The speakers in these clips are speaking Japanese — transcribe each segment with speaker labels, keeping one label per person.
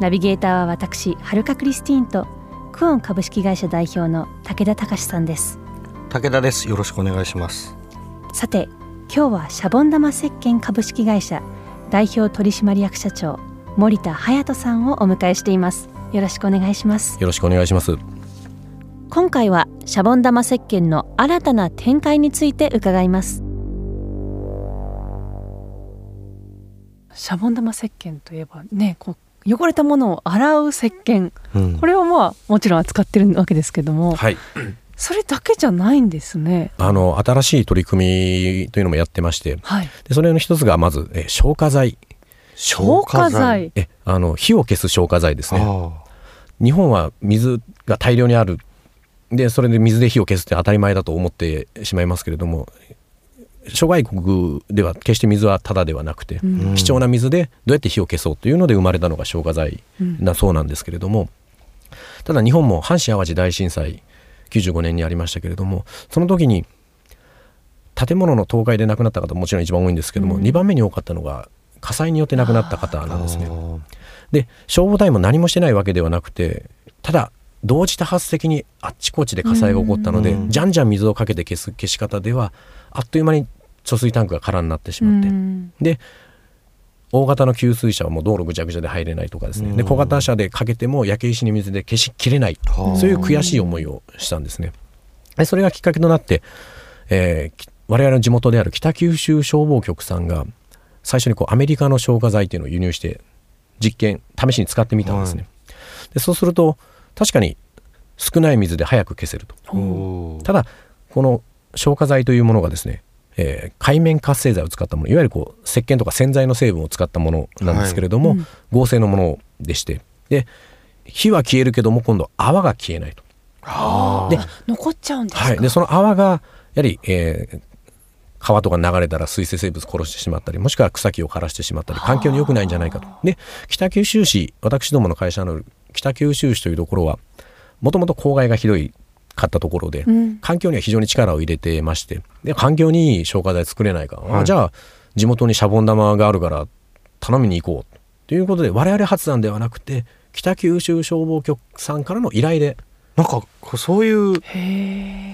Speaker 1: ナビゲーターは私はるかクリスティーンとクオン株式会社代表の武田隆さんです。
Speaker 2: 武田です。よろしくお願いします。
Speaker 1: さて今日はシャボン玉石鹸株式会社代表取締役社長森田隼人さんをお迎えしています。よろしくお願いします。
Speaker 3: よろしくお願いします。
Speaker 1: 今回はシャボン玉石鹸の新たな展開について伺います。シャボン玉石鹸といえばねこう汚れたものを洗う石鹸、うん、これをまあもちろん扱ってるわけですけども、
Speaker 3: はい、
Speaker 1: それだけじゃないんですね。
Speaker 3: あの新しい取り組みというのもやってまして、
Speaker 1: はい、
Speaker 3: でそれの一つがまずえ消火剤。
Speaker 1: 消火剤。
Speaker 3: えあの火を消す消火剤ですね。日本は水が大量にある。でそれで水で火を消すって当たり前だと思ってしまいますけれども諸外国では決して水はただではなくて、うん、貴重な水でどうやって火を消そうというので生まれたのが消火剤だそうなんですけれども、ただ日本も阪神・淡路大震災95年にありましたけれどもその時に建物の倒壊で亡くなった方ももちろん一番多いんですけども、うん、2番目に多かったのが火災によって亡くなった方なんですね。で消防隊も何もしてないわけではなくてただ同時多発的にあっちこっちで火災が起こったので、うん、じゃんじゃん水をかけて消す消し方ではあっという間に貯水タンクが空になってしまって、うん、で大型の給水車はもう道路ぐちゃぐちゃで入れないとかですね、で小型車でかけても焼け石に水で消しきれない。そういう悔しい思いをしたんですね。それがきっかけとなって、えー、我々の地元である北九州消防局さんが最初にこうアメリカの消火剤っていうのを輸入して実験試しに使ってみたんですね。はい、でそうすると確かに少ない水で早く消せると。ただこの消火剤というものがですねえー、海面活性剤を使ったものいわゆるこう石鹸とか洗剤の成分を使ったものなんですけれども、はい。うん、合成のものでしてで火は消えるけども今度泡が消えないと。
Speaker 1: で残っちゃうんです
Speaker 3: はい、でその泡がやはり、えー、川とか流れたら水生生物殺してしまったりもしくは草木を枯らしてしまったり環境に良くないんじゃないかと。で北九州市私どもの会社の北九州市というところはもともと公害がひどい買ったところで、うん、環境には非常に力を入れてましてで環境にいい消火剤作れないか、はい、あじゃあ地元にシャボン玉があるから頼みに行こう。ということで我々発案ではなくて北九州消防局さんからの依頼で。
Speaker 2: なんかそういう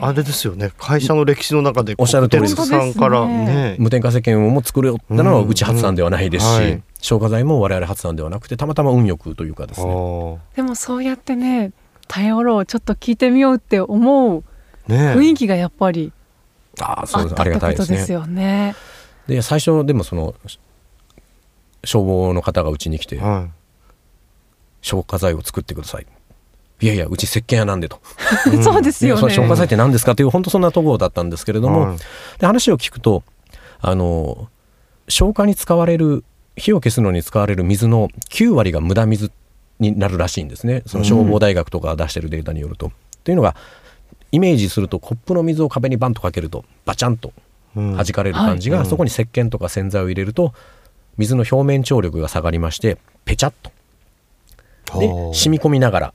Speaker 2: あれですよね。会社の歴史の中で
Speaker 3: おっしゃる通り
Speaker 2: さんからね。
Speaker 3: 無添加石鹸も作るよってのはうち発案ではないですし、うんうんはい、消火剤も我々発案ではなくてたまたま運よくというかですね。
Speaker 1: でもそうやってね頼ろうちょっと聞いてみようって思う雰囲気がやっぱりあそうです。ありがたいですよね。
Speaker 3: で最初でもその消防の方がうちに来て、はい、消火剤を作ってください。いやいやうち石鹸屋なんでと、
Speaker 1: そうですよね。
Speaker 3: 消火剤って何ですかという本当そんなところだったんですけれども、はい、で話を聞くとあの消火に使われる火を消すのに使われる水の9割が無駄水になるらしいんですね。その消防大学とか出してるデータによると。というのがイメージするとコップの水を壁にバンとかけるとバチャンと弾かれる感じが、うんはい、そこに石鹸とか洗剤を入れると水の表面張力が下がりましてペチャッと。で染み込みながら。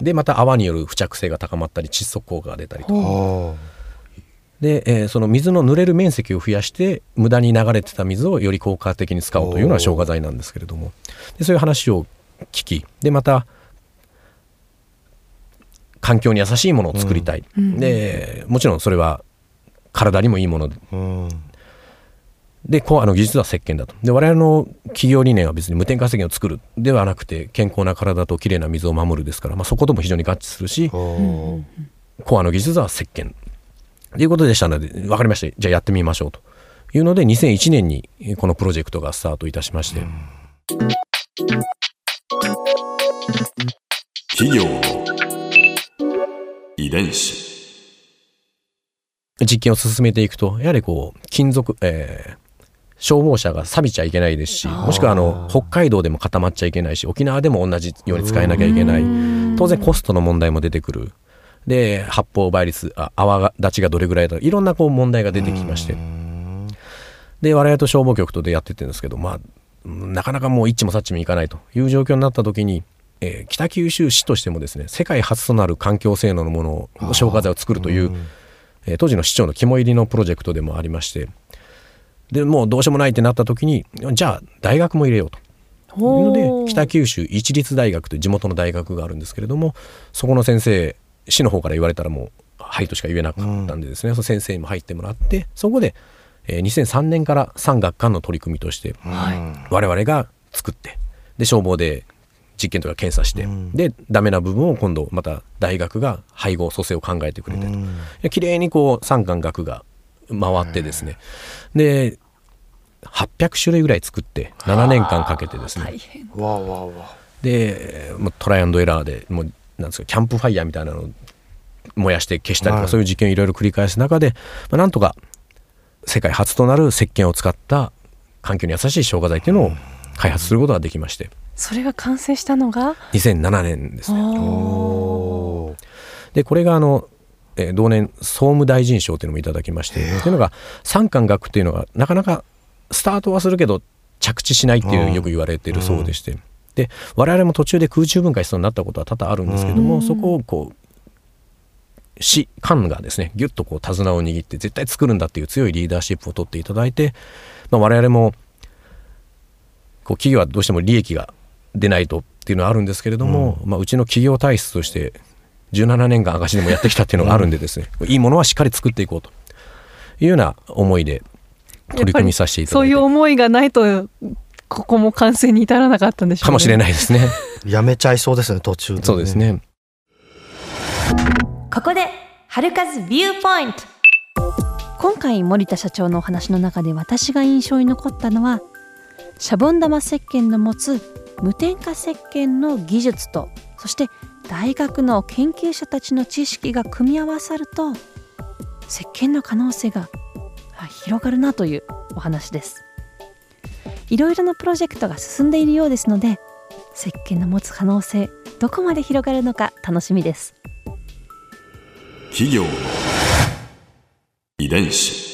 Speaker 3: でまた泡による付着性が高まったり窒息効果が出たりと。で、えー、その水の濡れる面積を増やして無駄に流れてた水をより効果的に使おうというのが消火剤なんですけれども。でそういう話を聞きでまた環境に優しいものを作りたい、うん、でもちろんそれは体にもいいもの。で、うん、でこうあの技術は石鹸だと。で我々の企業理念は別に無添加石鹸を作る。ではなくて健康な体ときれいな水を守るですから、まあ、そことも非常に合致するし、コアの技術は石鹸。ということでしたので分かりました。じゃあやってみましょうと。いうので2001年にこのプロジェクトがスタートいたしまして。
Speaker 4: 企業。の遺伝子。
Speaker 3: 実験を進めていくとやはりこう金属、えー、消防車が錆びちゃいけないですしもしくはあの北海道でも固まっちゃいけないし沖縄でも同じように使えなきゃいけない。当然コストの問題も出てくる。で発泡倍率あ泡立ちがどれぐらいだいろんなこう問題が出てきまして。で我々と消防局とでやってってるんですけどまあなかなかもう一致も察知もいかないという状況になった時に、えー、北九州市としてもですね世界初となる環境性能のものを消火剤を作るという、えー、当時の市長の肝入りのプロジェクトでもありましてでもうどうしようもないってなった時にじゃあ大学も入れようと。いうので北九州一律大学という地元の大学があるんですけれどもそこの先生市の方から言われたらもう「はい」としか言えなかったんでですね、うん、その先生にも入ってもらってそこでえー、2003年から産学官の取り組みとして、我々が作ってで消防で実験とか検査して、うん、でダメな部分を今度また大学が配合蘇生を考えてくれて、うん、きれいにこう産官学が回ってですね、うん、で800種類ぐらい作って7年間かけてですね。でトライアンドエラーでもうなんですかキャンプファイヤーみたいなのを燃やして消したりとか、そういう実験をいろいろ繰り返す中で、まあ、なんとか世界初となる石鹸を使った環境に優しい消火剤っていうのを開発することができまして
Speaker 1: それが完成したのが
Speaker 3: ？2007年ですね。でこれがあの、えー、同年総務大臣賞というのもいただきまして、えー、というのが三官学っていうのがなかなかスタートはするけど着地しないっていうよく言われているそうでして、で我々も途中で空中分解しそうになったことは多々あるんですけども、そこをこう市官がですねぎゅっとこう手綱を握って絶対作るんだっていう強いリーダーシップを取っていただいて、まあ、我々もこう企業はどうしても利益が出ないとっていうのはあるんですけれども、うん。まあ、うちの企業体質として17年間赤字でもやってきたっていうのがあるんでですね、うん、いいものはしっかり作っていこうというような思いで取り組みさせていただいて。
Speaker 1: そういう思いがないとここも完成に至らなかったんでしょう、ね、
Speaker 3: かもしれないですね。
Speaker 2: やめちゃいそうですね途中で、
Speaker 3: ね、そうですね。
Speaker 1: ここで春風ビューポイント。今回森田社長のお話の中で私が印象に残ったのはシャボン玉石鹸の持つ無添加石鹸の技術とそして大学の研究者たちの知識が組み合わさると石鹸の可能性が広がるなというお話です。いろいろなプロジェクトが進んでいるようですので石鹸の持つ可能性どこまで広がるのか楽しみです。
Speaker 4: 企業遺伝子。